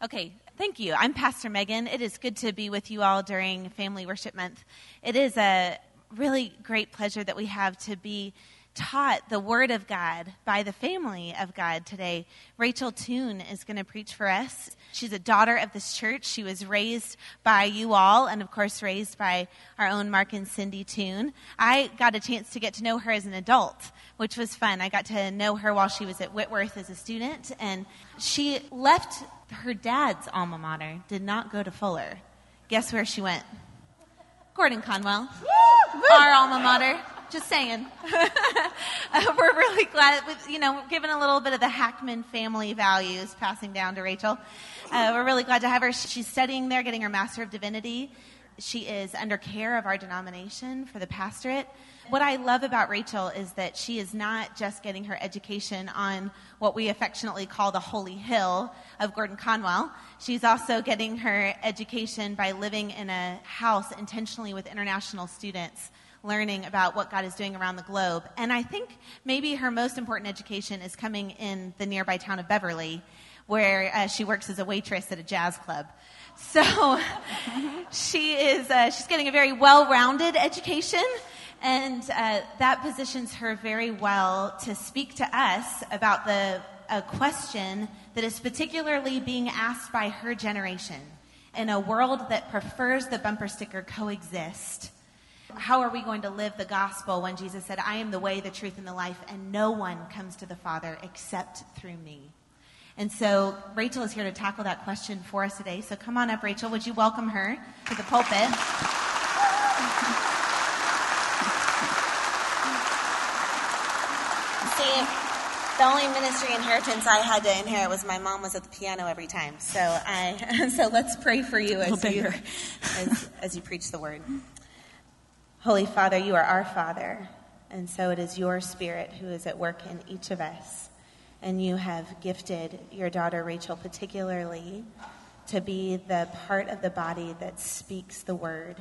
Okay, thank you. I'm Pastor Megan. It is good to be with you all during Family Worship Month. It is a really great pleasure that we have to be taught the Word of God by the family of God today. Rachel Toon is going to preach for us. She's a daughter of this church. She was raised by you all, and of course, raised by our own Mark and Cindy Toon. I got a chance to get to know her as an adult, which was fun. I got to know her while she was at Whitworth as a student, and she left her dad's alma mater, did not go to Fuller. Guess where she went? Gordon Conwell, our alma mater. Just saying. uh, we're really glad, you know, given a little bit of the Hackman family values passing down to Rachel. Uh, we're really glad to have her. She's studying there, getting her Master of Divinity. She is under care of our denomination for the pastorate. What I love about Rachel is that she is not just getting her education on what we affectionately call the holy hill of Gordon Conwell. She's also getting her education by living in a house intentionally with international students learning about what God is doing around the globe. And I think maybe her most important education is coming in the nearby town of Beverly, where uh, she works as a waitress at a jazz club. So she is uh, she's getting a very well-rounded education, and uh, that positions her very well to speak to us about the a question that is particularly being asked by her generation in a world that prefers the bumper sticker coexist how are we going to live the gospel when Jesus said, I am the way, the truth, and the life, and no one comes to the Father except through me? And so Rachel is here to tackle that question for us today. So come on up, Rachel. Would you welcome her to the pulpit? See, the only ministry inheritance I had to inherit was my mom was at the piano every time. So I, so let's pray for you as you, as, as you preach the word. Holy Father, you are our Father, and so it is your Spirit who is at work in each of us. And you have gifted your daughter Rachel particularly to be the part of the body that speaks the word.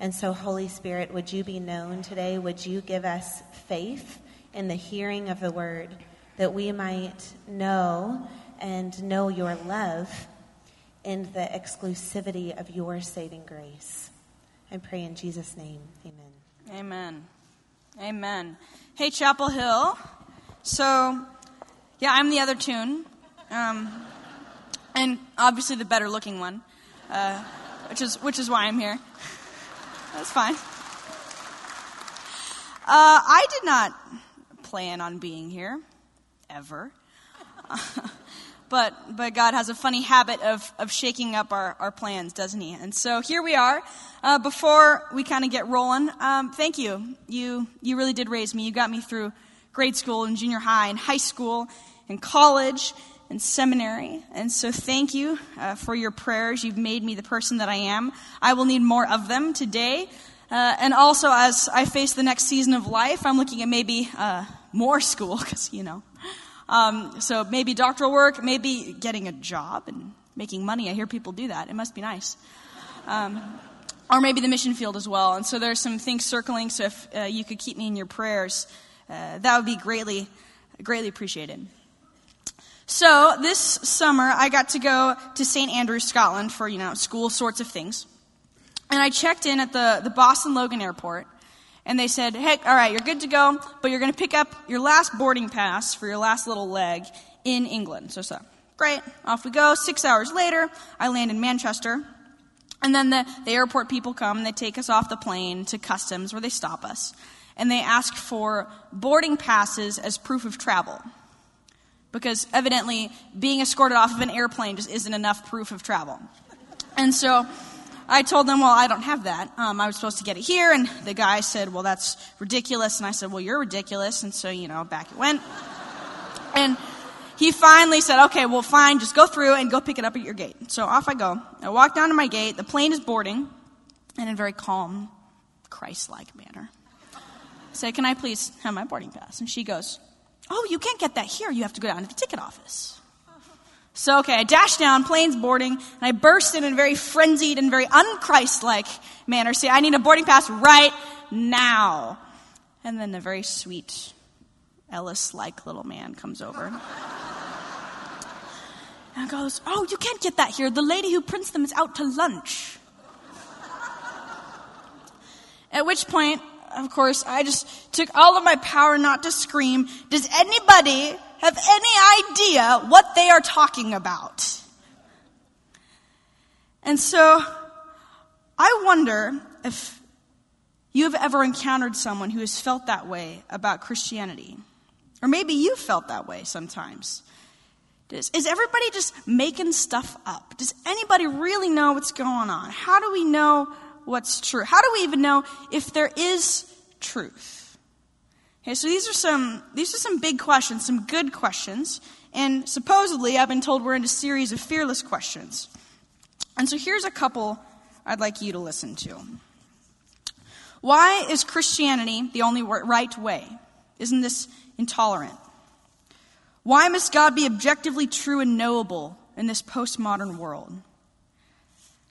And so, Holy Spirit, would you be known today? Would you give us faith in the hearing of the word that we might know and know your love in the exclusivity of your saving grace? I pray in Jesus' name. Amen. Amen. Amen. Hey, Chapel Hill. So, yeah, I'm the other Toon. Um, and obviously the better looking one, uh, which, is, which is why I'm here. That's fine. Uh, I did not plan on being here, ever. but but God has a funny habit of of shaking up our, our plans, doesn't He? And so here we are. Uh, before we kind of get rolling, um, thank you. You you really did raise me. You got me through grade school and junior high and high school and college and seminary. And so thank you uh, for your prayers. You've made me the person that I am. I will need more of them today. Uh, and also, as I face the next season of life, I'm looking at maybe uh, more school because you know um, so maybe doctoral work, maybe getting a job and making money. I hear people do that. It must be nice. Um, or maybe the mission field as well. And so there's some things circling. So if uh, you could keep me in your prayers, uh, that would be greatly, greatly appreciated. So this summer, I got to go to St. Andrews, Scotland for, you know, school sorts of things. And I checked in at the, the Boston Logan Airport and they said, hey, all right, you're good to go, but you're going to pick up your last boarding pass for your last little leg in England. So, so, great, off we go. Six hours later, I land in Manchester. And then the, the airport people come and they take us off the plane to customs where they stop us. And they ask for boarding passes as proof of travel. Because evidently, being escorted off of an airplane just isn't enough proof of travel. And so I told them, well, I don't have that. Um, I was supposed to get it here. And the guy said, well, that's ridiculous. And I said, well, you're ridiculous. And so, you know, back it went. And he finally said, okay, well, fine, just go through and go pick it up at your gate. So off I go. I walk down to my gate. The plane is boarding. And in a very calm, Christ like manner, I say, can I please have my boarding pass? And she goes, oh, you can't get that here. You have to go down to the ticket office. So, okay, I dash down, plane's boarding, and I burst in in a very frenzied and very unchrist-like manner, say, I need a boarding pass right now. And then a very sweet, Ellis-like little man comes over. And goes, Oh, you can't get that here. The lady who prints them is out to lunch. At which point, of course, I just took all of my power not to scream. Does anybody have any idea what they are talking about? And so, I wonder if you have ever encountered someone who has felt that way about Christianity. Or maybe you felt that way sometimes. Is, is everybody just making stuff up? Does anybody really know what's going on? How do we know what's true? How do we even know if there is truth? Okay, so these are some these are some big questions, some good questions, and supposedly I've been told we're in a series of fearless questions. And so here's a couple I'd like you to listen to. Why is Christianity the only right way? Isn't this intolerant? Why must God be objectively true and knowable in this postmodern world?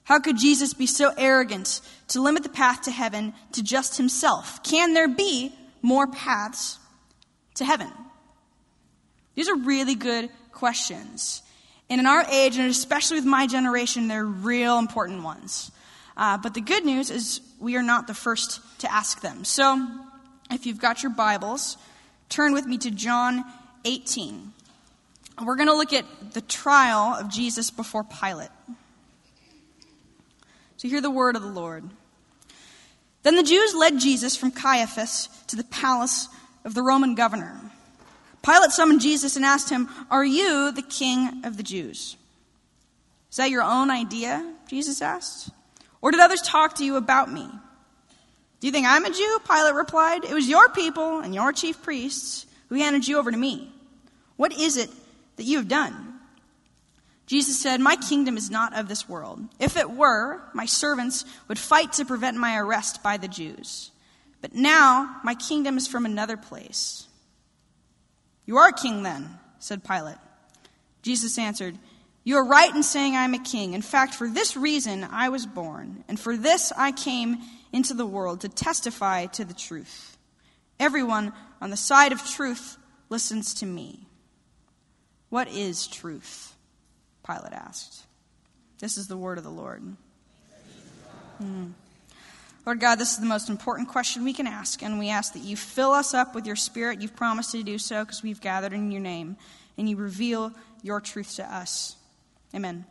How could Jesus be so arrogant to limit the path to heaven to just himself? Can there be more paths to heaven? These are really good questions. And in our age, and especially with my generation, they're real important ones. Uh, but the good news is we are not the first to ask them. So if you've got your Bibles, turn with me to John 18. We're going to look at the trial of Jesus before Pilate. So hear the word of the Lord. Then the Jews led Jesus from Caiaphas to the palace of the Roman governor. Pilate summoned Jesus and asked him, Are you the king of the Jews? Is that your own idea? Jesus asked. Or did others talk to you about me? Do you think I'm a Jew? Pilate replied. It was your people and your chief priests who handed you over to me. What is it that you have done? Jesus said, My kingdom is not of this world. If it were, my servants would fight to prevent my arrest by the Jews. But now my kingdom is from another place. You are king then, said Pilate. Jesus answered, You are right in saying I am a king. In fact, for this reason I was born, and for this I came into the world to testify to the truth. Everyone on the side of truth listens to me. What is truth? Pilate asked. This is the word of the Lord. Hmm. Lord God, this is the most important question we can ask, and we ask that you fill us up with your spirit. You've promised to do so because we've gathered in your name, and you reveal your truth to us. Amen.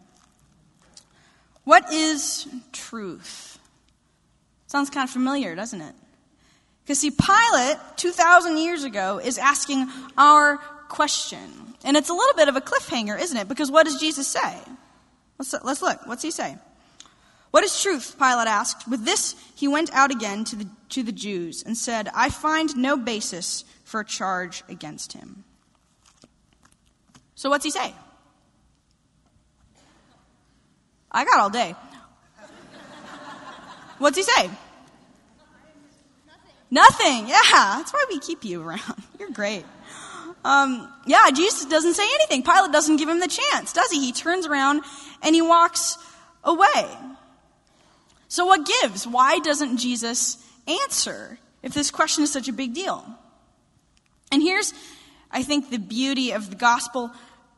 What is truth? Sounds kind of familiar, doesn't it? Because, see, Pilate, 2,000 years ago, is asking our question. And it's a little bit of a cliffhanger, isn't it? Because what does Jesus say? Let's, let's look. What's he say? What is truth? Pilate asked. With this, he went out again to the, to the Jews and said, I find no basis for a charge against him. So what's he say? I got all day. What's he say? Nothing. Nothing. Yeah, that's why we keep you around. You're great. Um, yeah, Jesus doesn't say anything. Pilate doesn't give him the chance, does he? He turns around and he walks away. So, what gives? Why doesn't Jesus answer if this question is such a big deal? And here's, I think, the beauty of the Gospel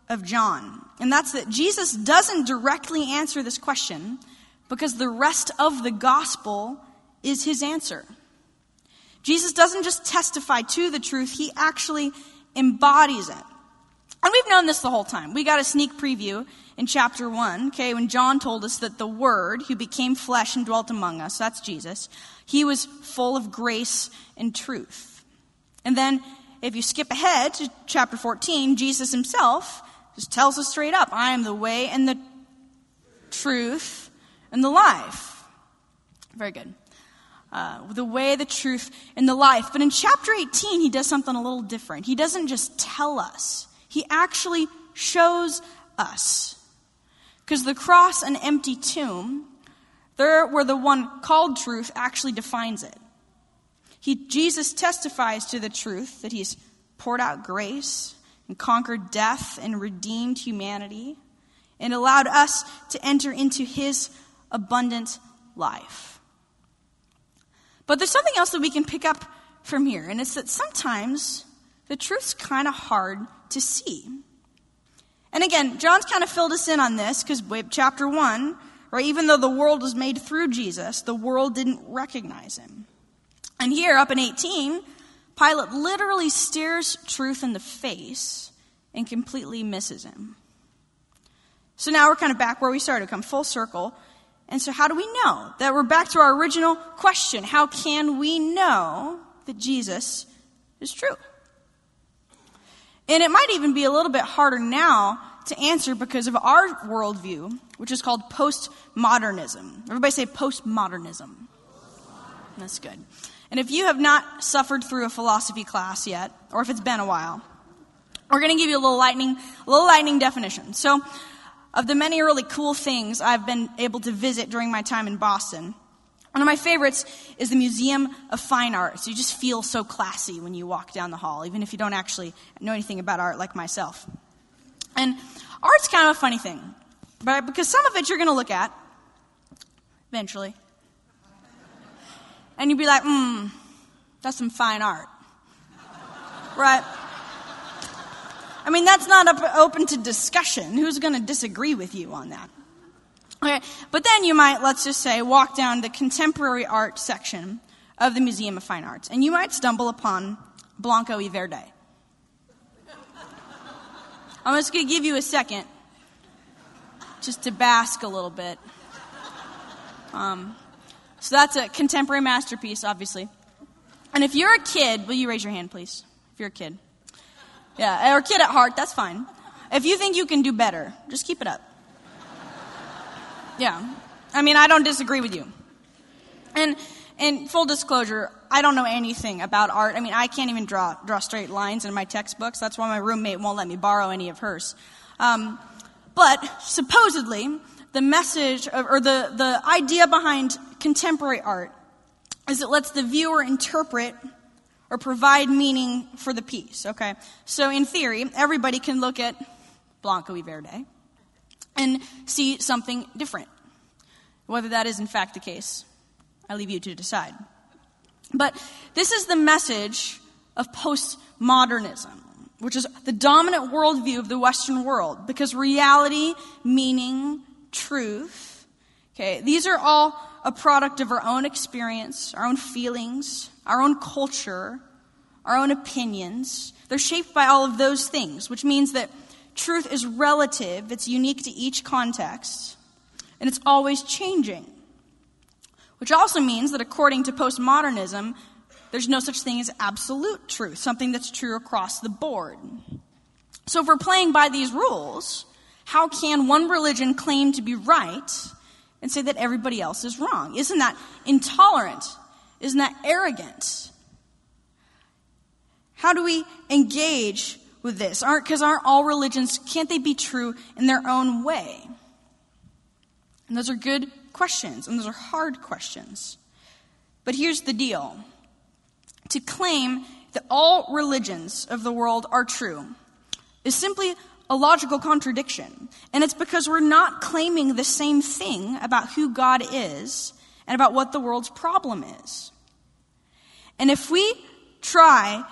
of John, and that's that Jesus doesn't directly answer this question because the rest of the Gospel is his answer. Jesus doesn't just testify to the truth, he actually embodies it. And we've known this the whole time. We got a sneak preview in chapter 1, okay, when John told us that the Word, who became flesh and dwelt among us, that's Jesus, he was full of grace and truth. And then, if you skip ahead to chapter 14, Jesus himself just tells us straight up I am the way and the truth and the life. Very good uh, the way, the truth, and the life. But in chapter 18, he does something a little different. He doesn't just tell us, he actually shows us. Because the cross and empty tomb, there where the one called truth actually defines it. He, Jesus testifies to the truth that he's poured out grace and conquered death and redeemed humanity and allowed us to enter into his abundant life. But there's something else that we can pick up from here, and it's that sometimes the truth's kind of hard to see. And again, John's kind of filled us in on this because chapter 1, right, even though the world was made through Jesus, the world didn't recognize him. And here, up in 18, Pilate literally stares truth in the face and completely misses him. So now we're kind of back where we started, come full circle. And so, how do we know that we're back to our original question? How can we know that Jesus is true? And it might even be a little bit harder now to answer because of our worldview, which is called postmodernism. Everybody say postmodernism. That's good. And if you have not suffered through a philosophy class yet, or if it's been a while, we're going to give you a little lightning, a little lightning definition. So, of the many really cool things I've been able to visit during my time in Boston, one of my favorites is the Museum of Fine Arts. You just feel so classy when you walk down the hall, even if you don't actually know anything about art like myself. And art's kind of a funny thing, right? Because some of it you're going to look at eventually. And you'd be like, hmm, that's some fine art. Right? I mean, that's not open to discussion. Who's going to disagree with you on that? Okay, but then you might, let's just say, walk down the contemporary art section of the Museum of Fine Arts, and you might stumble upon Blanco y Verde. I'm just going to give you a second just to bask a little bit. Um, so that's a contemporary masterpiece, obviously. And if you're a kid, will you raise your hand, please? If you're a kid. Yeah, or kid at heart, that's fine. If you think you can do better, just keep it up. Yeah. I mean, I don't disagree with you. And in full disclosure, I don't know anything about art. I mean, I can't even draw draw straight lines in my textbooks. That's why my roommate won't let me borrow any of hers. Um, but supposedly, the message of, or the, the idea behind contemporary art is it lets the viewer interpret or provide meaning for the piece. Okay, so in theory, everybody can look at Blanco y Verde and see something different. Whether that is in fact the case, I leave you to decide. But this is the message of postmodernism, which is the dominant worldview of the Western world, because reality, meaning, truth, okay, these are all a product of our own experience, our own feelings, our own culture, our own opinions. They're shaped by all of those things, which means that truth is relative, it's unique to each context, and it's always changing. Which also means that according to postmodernism, there's no such thing as absolute truth, something that's true across the board. So if we're playing by these rules, how can one religion claim to be right and say that everybody else is wrong? Isn't that intolerant? Isn't that arrogant? How do we engage with this? Aren't because aren't all religions can't they be true in their own way? And those are good questions, and those are hard questions. But here's the deal. To claim that all religions of the world are true is simply a logical contradiction. And it's because we're not claiming the same thing about who God is and about what the world's problem is. And if we try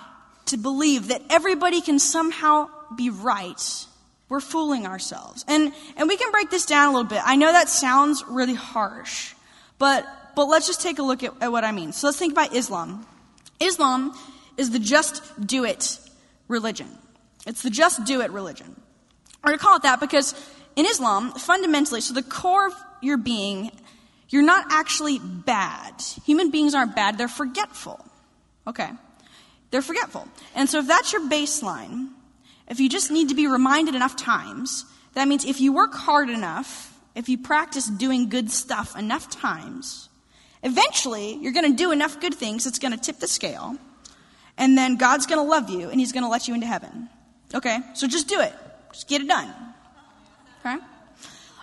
to believe that everybody can somehow be right, we're fooling ourselves. And, and we can break this down a little bit. I know that sounds really harsh, but, but let's just take a look at, at what I mean. So let's think about Islam. Islam is the just do it religion. It's the just do it religion. Or to call it that because in Islam, fundamentally, so the core of your being, you're not actually bad. Human beings aren't bad, they're forgetful. Okay. They're forgetful. And so if that's your baseline, if you just need to be reminded enough times, that means if you work hard enough, if you practice doing good stuff enough times, eventually you're going to do enough good things that's going to tip the scale, and then God's going to love you and He's going to let you into heaven. Okay? So just do it. Just get it done. Okay?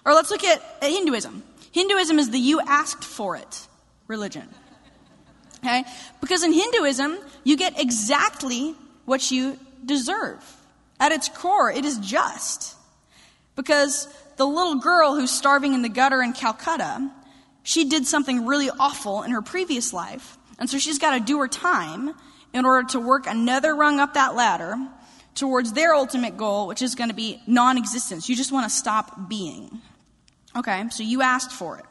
Or let's look at, at Hinduism. Hinduism is the you asked for it religion. Okay? Because in Hinduism, you get exactly what you deserve. At its core, it is just. Because the little girl who's starving in the gutter in Calcutta, she did something really awful in her previous life. And so she's got to do her time in order to work another rung up that ladder towards their ultimate goal, which is going to be non existence. You just want to stop being. Okay, so you asked for it.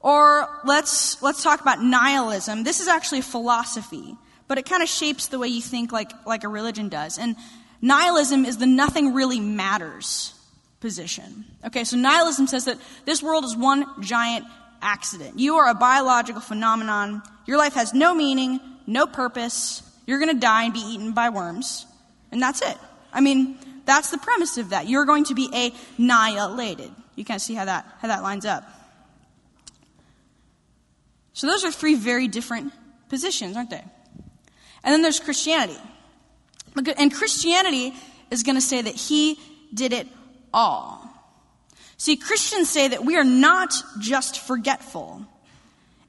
Or let's, let's talk about nihilism. This is actually philosophy, but it kind of shapes the way you think like, like a religion does. And nihilism is the nothing really matters position. Okay, so nihilism says that this world is one giant accident. You are a biological phenomenon. Your life has no meaning, no purpose. You're going to die and be eaten by worms. And that's it. I mean, that's the premise of that. You're going to be annihilated. You of see how that, how that lines up. So those are three very different positions, aren't they? And then there's Christianity. And Christianity is going to say that he did it all. See, Christians say that we are not just forgetful.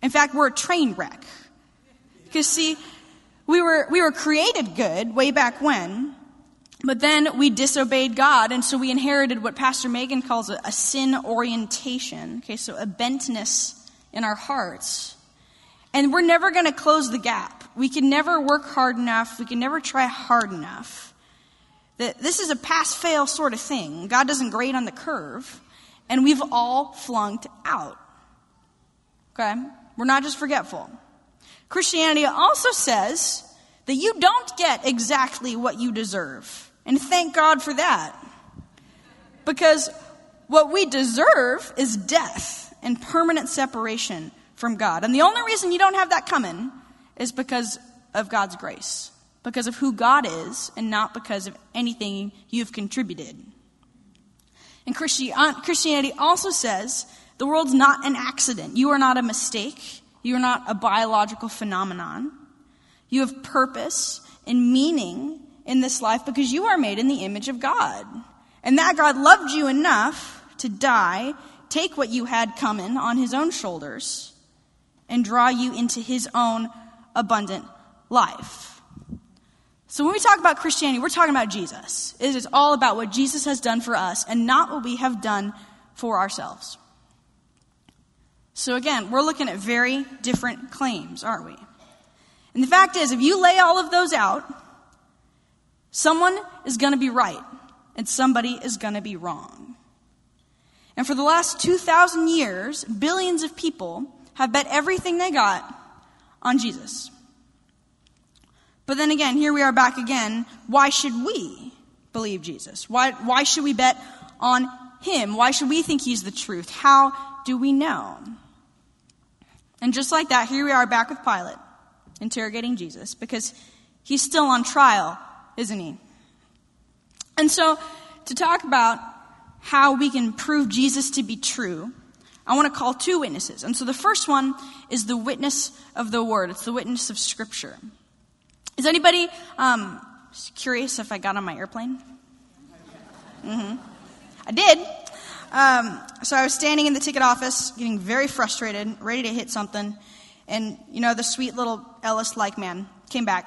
In fact, we're a train wreck. Because, see, we were, we were created good way back when, but then we disobeyed God, and so we inherited what Pastor Megan calls a, a sin orientation. Okay, so a bentness in our hearts. And we're never going to close the gap. We can never work hard enough. We can never try hard enough. That this is a pass fail sort of thing. God doesn't grade on the curve, and we've all flunked out. Okay? We're not just forgetful. Christianity also says that you don't get exactly what you deserve. And thank God for that. Because what we deserve is death and permanent separation from God. And the only reason you don't have that coming is because of God's grace, because of who God is, and not because of anything you've contributed. And uh, Christianity also says the world's not an accident. You are not a mistake. You are not a biological phenomenon. You have purpose and meaning in this life because you are made in the image of God. And that God loved you enough to die, take what you had coming on his own shoulders, and draw you into his own abundant life. So when we talk about Christianity, we're talking about Jesus. It is all about what Jesus has done for us and not what we have done for ourselves. So again, we're looking at very different claims, aren't we? And the fact is, if you lay all of those out, someone is going to be right and somebody is going to be wrong. And for the last 2,000 years, billions of people have bet everything they got on Jesus. But then again, here we are back again. Why should we believe Jesus? Why, why should we bet on him? Why should we think he's the truth? How do we know? And just like that, here we are back with Pilate, interrogating Jesus, because he's still on trial, isn't he? And so, to talk about how we can prove Jesus to be true, I want to call two witnesses. And so the first one is the witness of the Word, it's the witness of Scripture. Is anybody um, curious if I got on my airplane? Mm-hmm. I did. Um, so I was standing in the ticket office, getting very frustrated, ready to hit something, and you know the sweet little Ellis-like man came back,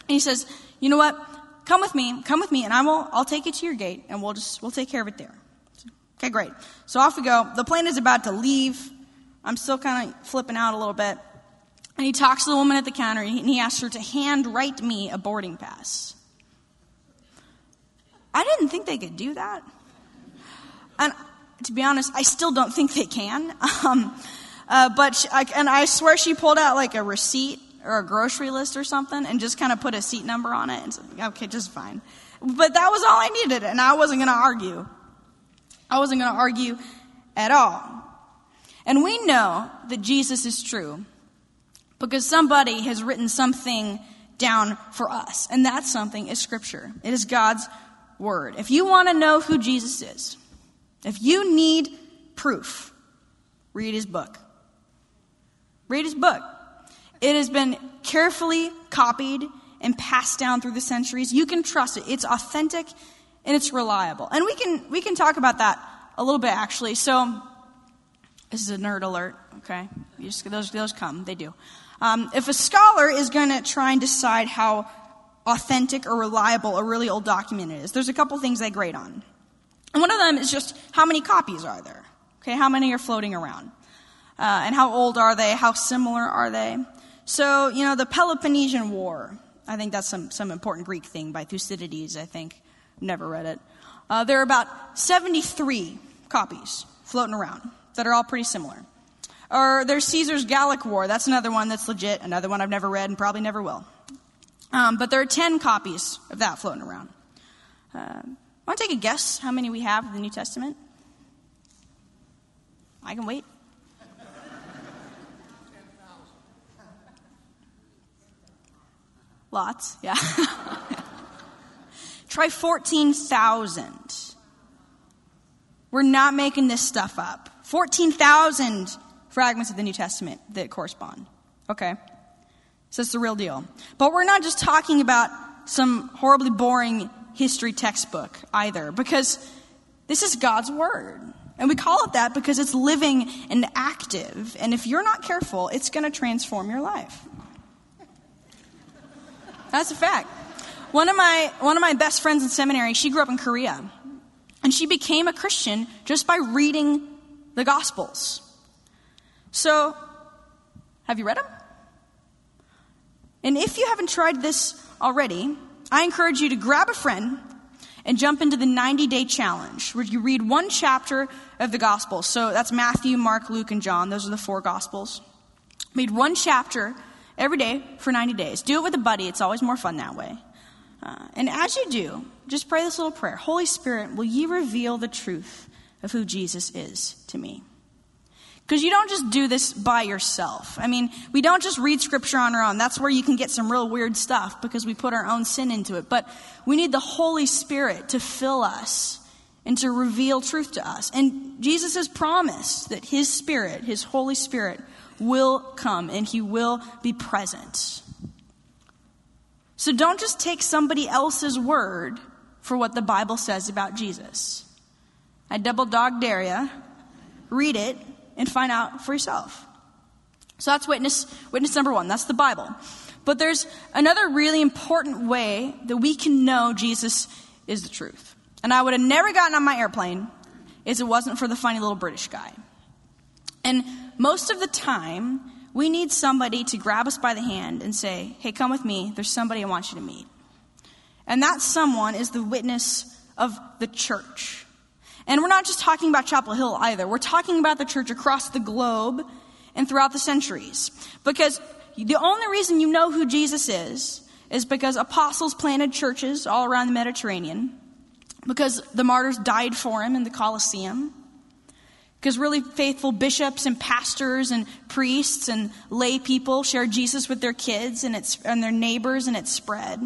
and he says, "You know what? Come with me. Come with me, and I will. I'll take you to your gate, and we'll just we'll take care of it there." Okay, great. So off we go. The plane is about to leave. I'm still kind of flipping out a little bit, and he talks to the woman at the counter, and he asks her to hand write me a boarding pass. I didn't think they could do that. And to be honest, I still don't think they can. Um, uh, but she, I, and I swear she pulled out like a receipt or a grocery list or something and just kind of put a seat number on it and said, okay, just fine. But that was all I needed, and I wasn't going to argue. I wasn't going to argue at all. And we know that Jesus is true because somebody has written something down for us, and that something is Scripture. It is God's Word. If you want to know who Jesus is, if you need proof, read his book. Read his book. It has been carefully copied and passed down through the centuries. You can trust it. It's authentic and it's reliable. And we can we can talk about that a little bit actually. So this is a nerd alert, okay? Just, those those come, they do. Um, if a scholar is going to try and decide how authentic or reliable a really old document is, there's a couple things they grade on. And one of them is just how many copies are there? Okay, how many are floating around? Uh, and how old are they? How similar are they? So, you know, the Peloponnesian War. I think that's some, some important Greek thing by Thucydides, I think. Never read it. Uh, there are about 73 copies floating around that are all pretty similar. Or there's Caesar's Gallic War. That's another one that's legit, another one I've never read and probably never will. Um, but there are 10 copies of that floating around. Uh, want to take a guess how many we have of the New Testament? I can wait. Lots, yeah. Try 14,000. We're not making this stuff up. 14,000 fragments of the New Testament that correspond. Okay? So it's the real deal. But we're not just talking about some horribly boring history textbook either, because this is God's Word. And we call it that because it's living and active. And if you're not careful, it's going to transform your life. That's a fact. One of my one of my best friends in seminary, she grew up in Korea. And she became a Christian just by reading the gospels. So, have you read them? And if you haven't tried this already, I encourage you to grab a friend and jump into the 90 day challenge where you read one chapter of the gospel. So that's Matthew, Mark, Luke, and John. Those are the four gospels. Read one chapter every day for 90 days. Do it with a buddy, it's always more fun that way. Uh, and as you do, just pray this little prayer Holy Spirit, will you reveal the truth of who Jesus is to me? Because you don't just do this by yourself. I mean, we don't just read scripture on our own. That's where you can get some real weird stuff because we put our own sin into it. But we need the Holy Spirit to fill us and to reveal truth to us. And Jesus has promised that His Spirit, His Holy Spirit, will come and he will be present. So don't just take somebody else's word for what the Bible says about Jesus. I double dog dare you. Read it and find out for yourself. So that's witness, witness number one. That's the Bible. But there's another really important way that we can know Jesus is the truth. And I would have never gotten on my airplane if it wasn't for the funny little British guy. And most of the time, we need somebody to grab us by the hand and say, Hey, come with me. There's somebody I want you to meet. And that someone is the witness of the church. And we're not just talking about Chapel Hill either. We're talking about the church across the globe and throughout the centuries. Because the only reason you know who Jesus is is because apostles planted churches all around the Mediterranean, because the martyrs died for him in the Colosseum, because really faithful bishops and pastors and priests and lay people shared Jesus with their kids and, it's, and their neighbors, and it spread.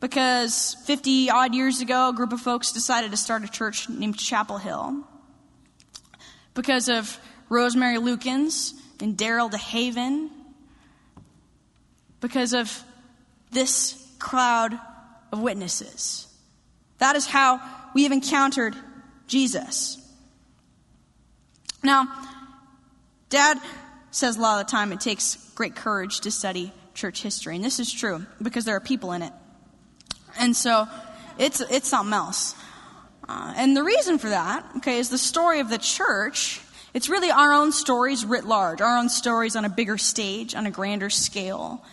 Because 50 odd years ago, a group of folks decided to start a church named Chapel Hill. Because of Rosemary Lukens and Daryl DeHaven. Because of this crowd of witnesses. That is how we have encountered Jesus. Now, Dad says a lot of the time it takes great courage to study church history, and this is true because there are people in it. And so it's, it's something else. Uh, and the reason for that, okay, is the story of the church. It's really our own stories writ large, our own stories on a bigger stage, on a grander scale.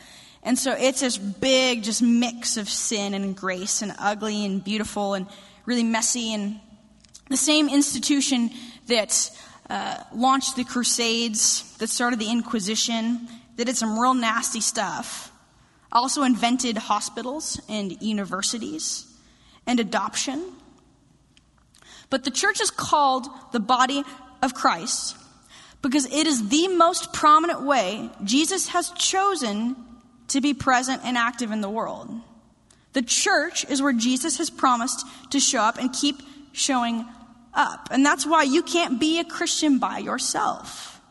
And so it's this big, just mix of sin and grace and ugly and beautiful and really messy. And the same institution that uh, launched the Crusades, that started the Inquisition, that did some real nasty stuff. Also invented hospitals and universities and adoption. But the church is called the body of Christ because it is the most prominent way Jesus has chosen to be present and active in the world. The church is where Jesus has promised to show up and keep showing up. And that's why you can't be a Christian by yourself.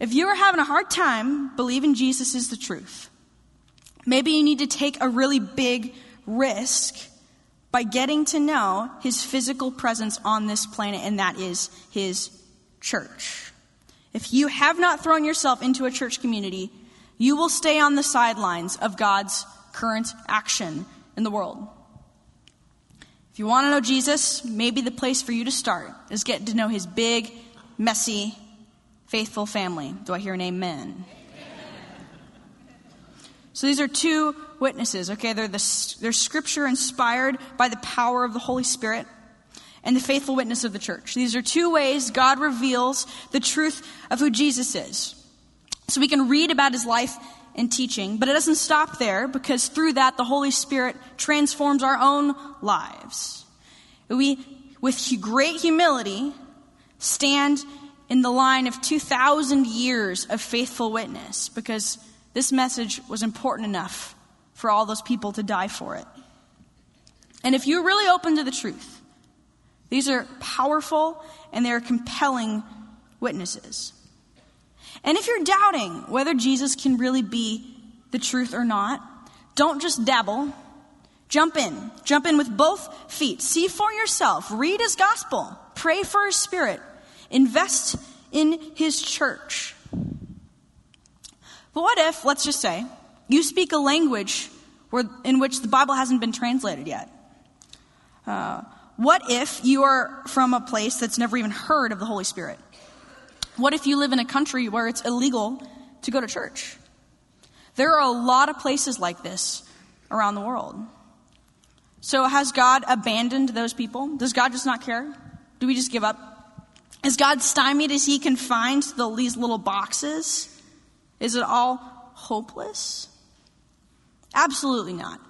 If you are having a hard time believing Jesus is the truth, maybe you need to take a really big risk by getting to know his physical presence on this planet, and that is his church. If you have not thrown yourself into a church community, you will stay on the sidelines of God's current action in the world. If you want to know Jesus, maybe the place for you to start is getting to know his big, messy, faithful family. Do I hear an amen? amen. So these are two witnesses, okay? They're, the, they're scripture inspired by the power of the Holy Spirit and the faithful witness of the church. These are two ways God reveals the truth of who Jesus is. So we can read about his life and teaching, but it doesn't stop there because through that the Holy Spirit transforms our own lives. We, with great humility, stand in the line of 2,000 years of faithful witness because this message was important enough for all those people to die for it. And if you're really open to the truth, these are powerful and they're compelling witnesses. And if you're doubting whether Jesus can really be the truth or not, don't just dabble. Jump in. Jump in with both feet. See for yourself. Read his gospel. Pray for his spirit. Invest in his church. But what if, let's just say, you speak a language where, in which the Bible hasn't been translated yet? Uh, what if you are from a place that's never even heard of the Holy Spirit? What if you live in a country where it's illegal to go to church? There are a lot of places like this around the world. So has God abandoned those people? Does God just not care? Do we just give up? Is God stymied? Is he confined to the, these little boxes? Is it all hopeless? Absolutely not.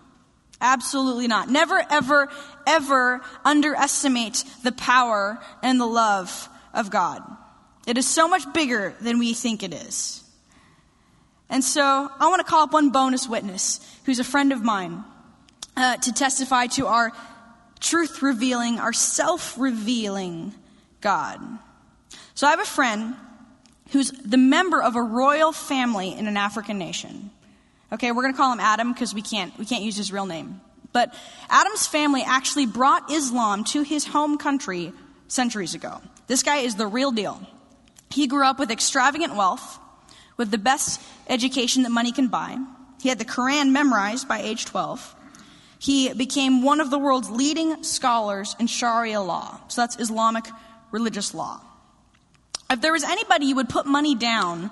Absolutely not. Never, ever, ever underestimate the power and the love of God. It is so much bigger than we think it is. And so I want to call up one bonus witness who's a friend of mine uh, to testify to our truth revealing, our self revealing God. So I have a friend who's the member of a royal family in an African nation. Okay, we're going to call him Adam because we can't, we can't use his real name. But Adam's family actually brought Islam to his home country centuries ago. This guy is the real deal. He grew up with extravagant wealth, with the best education that money can buy. He had the Quran memorized by age 12. He became one of the world's leading scholars in Sharia law. So that's Islamic religious law. If there was anybody you would put money down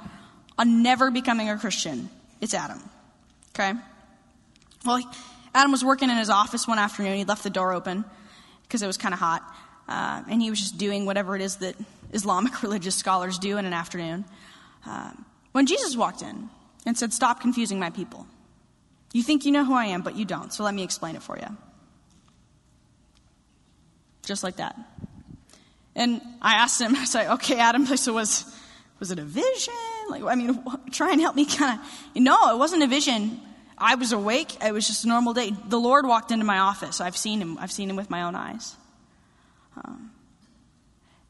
on never becoming a Christian, it's Adam. Okay? Well, Adam was working in his office one afternoon. He left the door open because it was kind of hot. Uh, and he was just doing whatever it is that Islamic religious scholars do in an afternoon. Um, when Jesus walked in and said, Stop confusing my people. You think you know who I am, but you don't. So let me explain it for you. Just like that. And I asked him, I like, okay, Adam, so was, was it a vision? Like, I mean, try and help me kind of. No, it wasn't a vision. I was awake. It was just a normal day. The Lord walked into my office. I've seen him. I've seen him with my own eyes. Um,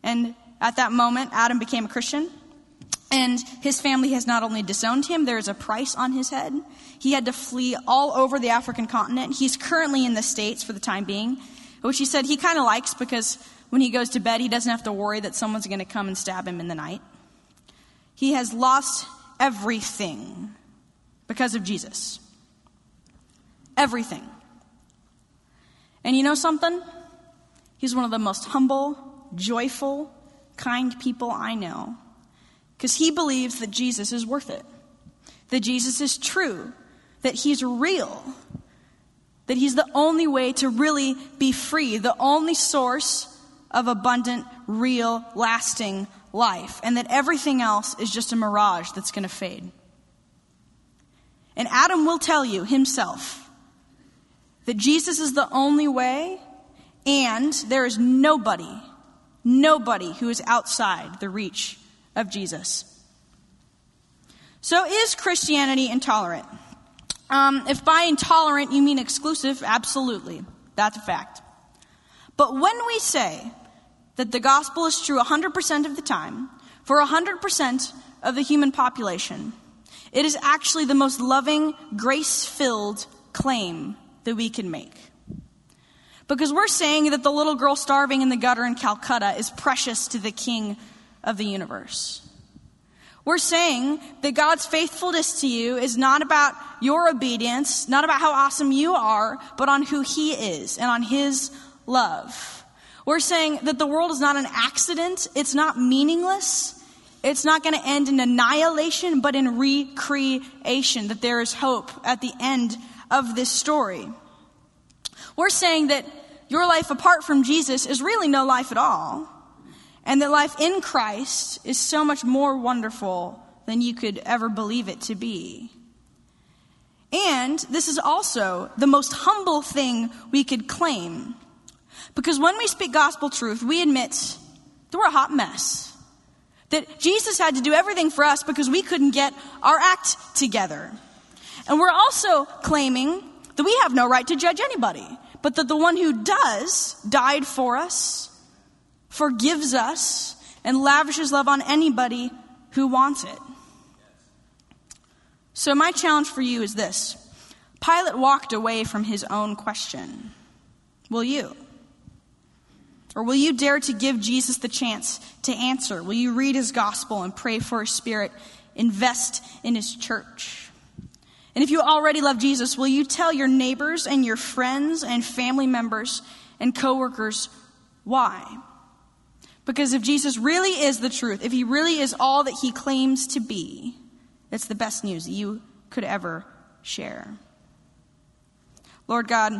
and at that moment, Adam became a Christian. And his family has not only disowned him, there is a price on his head. He had to flee all over the African continent. He's currently in the States for the time being, which he said he kind of likes because when he goes to bed, he doesn't have to worry that someone's going to come and stab him in the night. He has lost everything because of Jesus. Everything. And you know something? He's one of the most humble, joyful, kind people I know. Because he believes that Jesus is worth it, that Jesus is true, that he's real, that he's the only way to really be free, the only source of abundant, real, lasting life, and that everything else is just a mirage that's going to fade. And Adam will tell you himself that Jesus is the only way, and there is nobody, nobody who is outside the reach of Jesus. So, is Christianity intolerant? Um, if by intolerant you mean exclusive, absolutely. That's a fact. But when we say that the gospel is true 100% of the time for 100% of the human population, it is actually the most loving, grace filled claim that we can make. Because we're saying that the little girl starving in the gutter in Calcutta is precious to the king of the universe. We're saying that God's faithfulness to you is not about your obedience, not about how awesome you are, but on who He is and on His love. We're saying that the world is not an accident, it's not meaningless. it's not going to end in annihilation, but in recreation, that there is hope at the end of this story. We're saying that your life apart from Jesus is really no life at all, and that life in Christ is so much more wonderful than you could ever believe it to be. And this is also the most humble thing we could claim. Because when we speak gospel truth, we admit that we're a hot mess. That Jesus had to do everything for us because we couldn't get our act together. And we're also claiming that we have no right to judge anybody, but that the one who does died for us, forgives us, and lavishes love on anybody who wants it. So, my challenge for you is this Pilate walked away from his own question. Will you? Or will you dare to give Jesus the chance to answer? Will you read his gospel and pray for his spirit? Invest in his church. And if you already love Jesus, will you tell your neighbors and your friends and family members and coworkers why? Because if Jesus really is the truth, if he really is all that he claims to be, it's the best news that you could ever share. Lord God,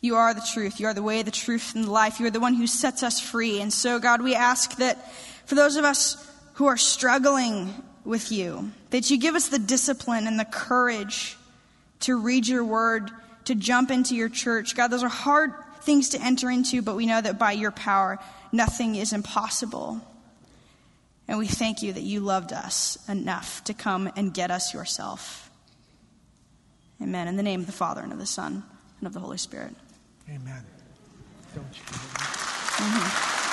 you are the truth. You are the way, the truth, and the life. You are the one who sets us free. And so, God, we ask that for those of us who are struggling with you, that you give us the discipline and the courage to read your word, to jump into your church. God, those are hard things to enter into, but we know that by your power, nothing is impossible. And we thank you that you loved us enough to come and get us yourself. Amen. In the name of the Father, and of the Son, and of the Holy Spirit. Amen. Don't you? Mm-hmm.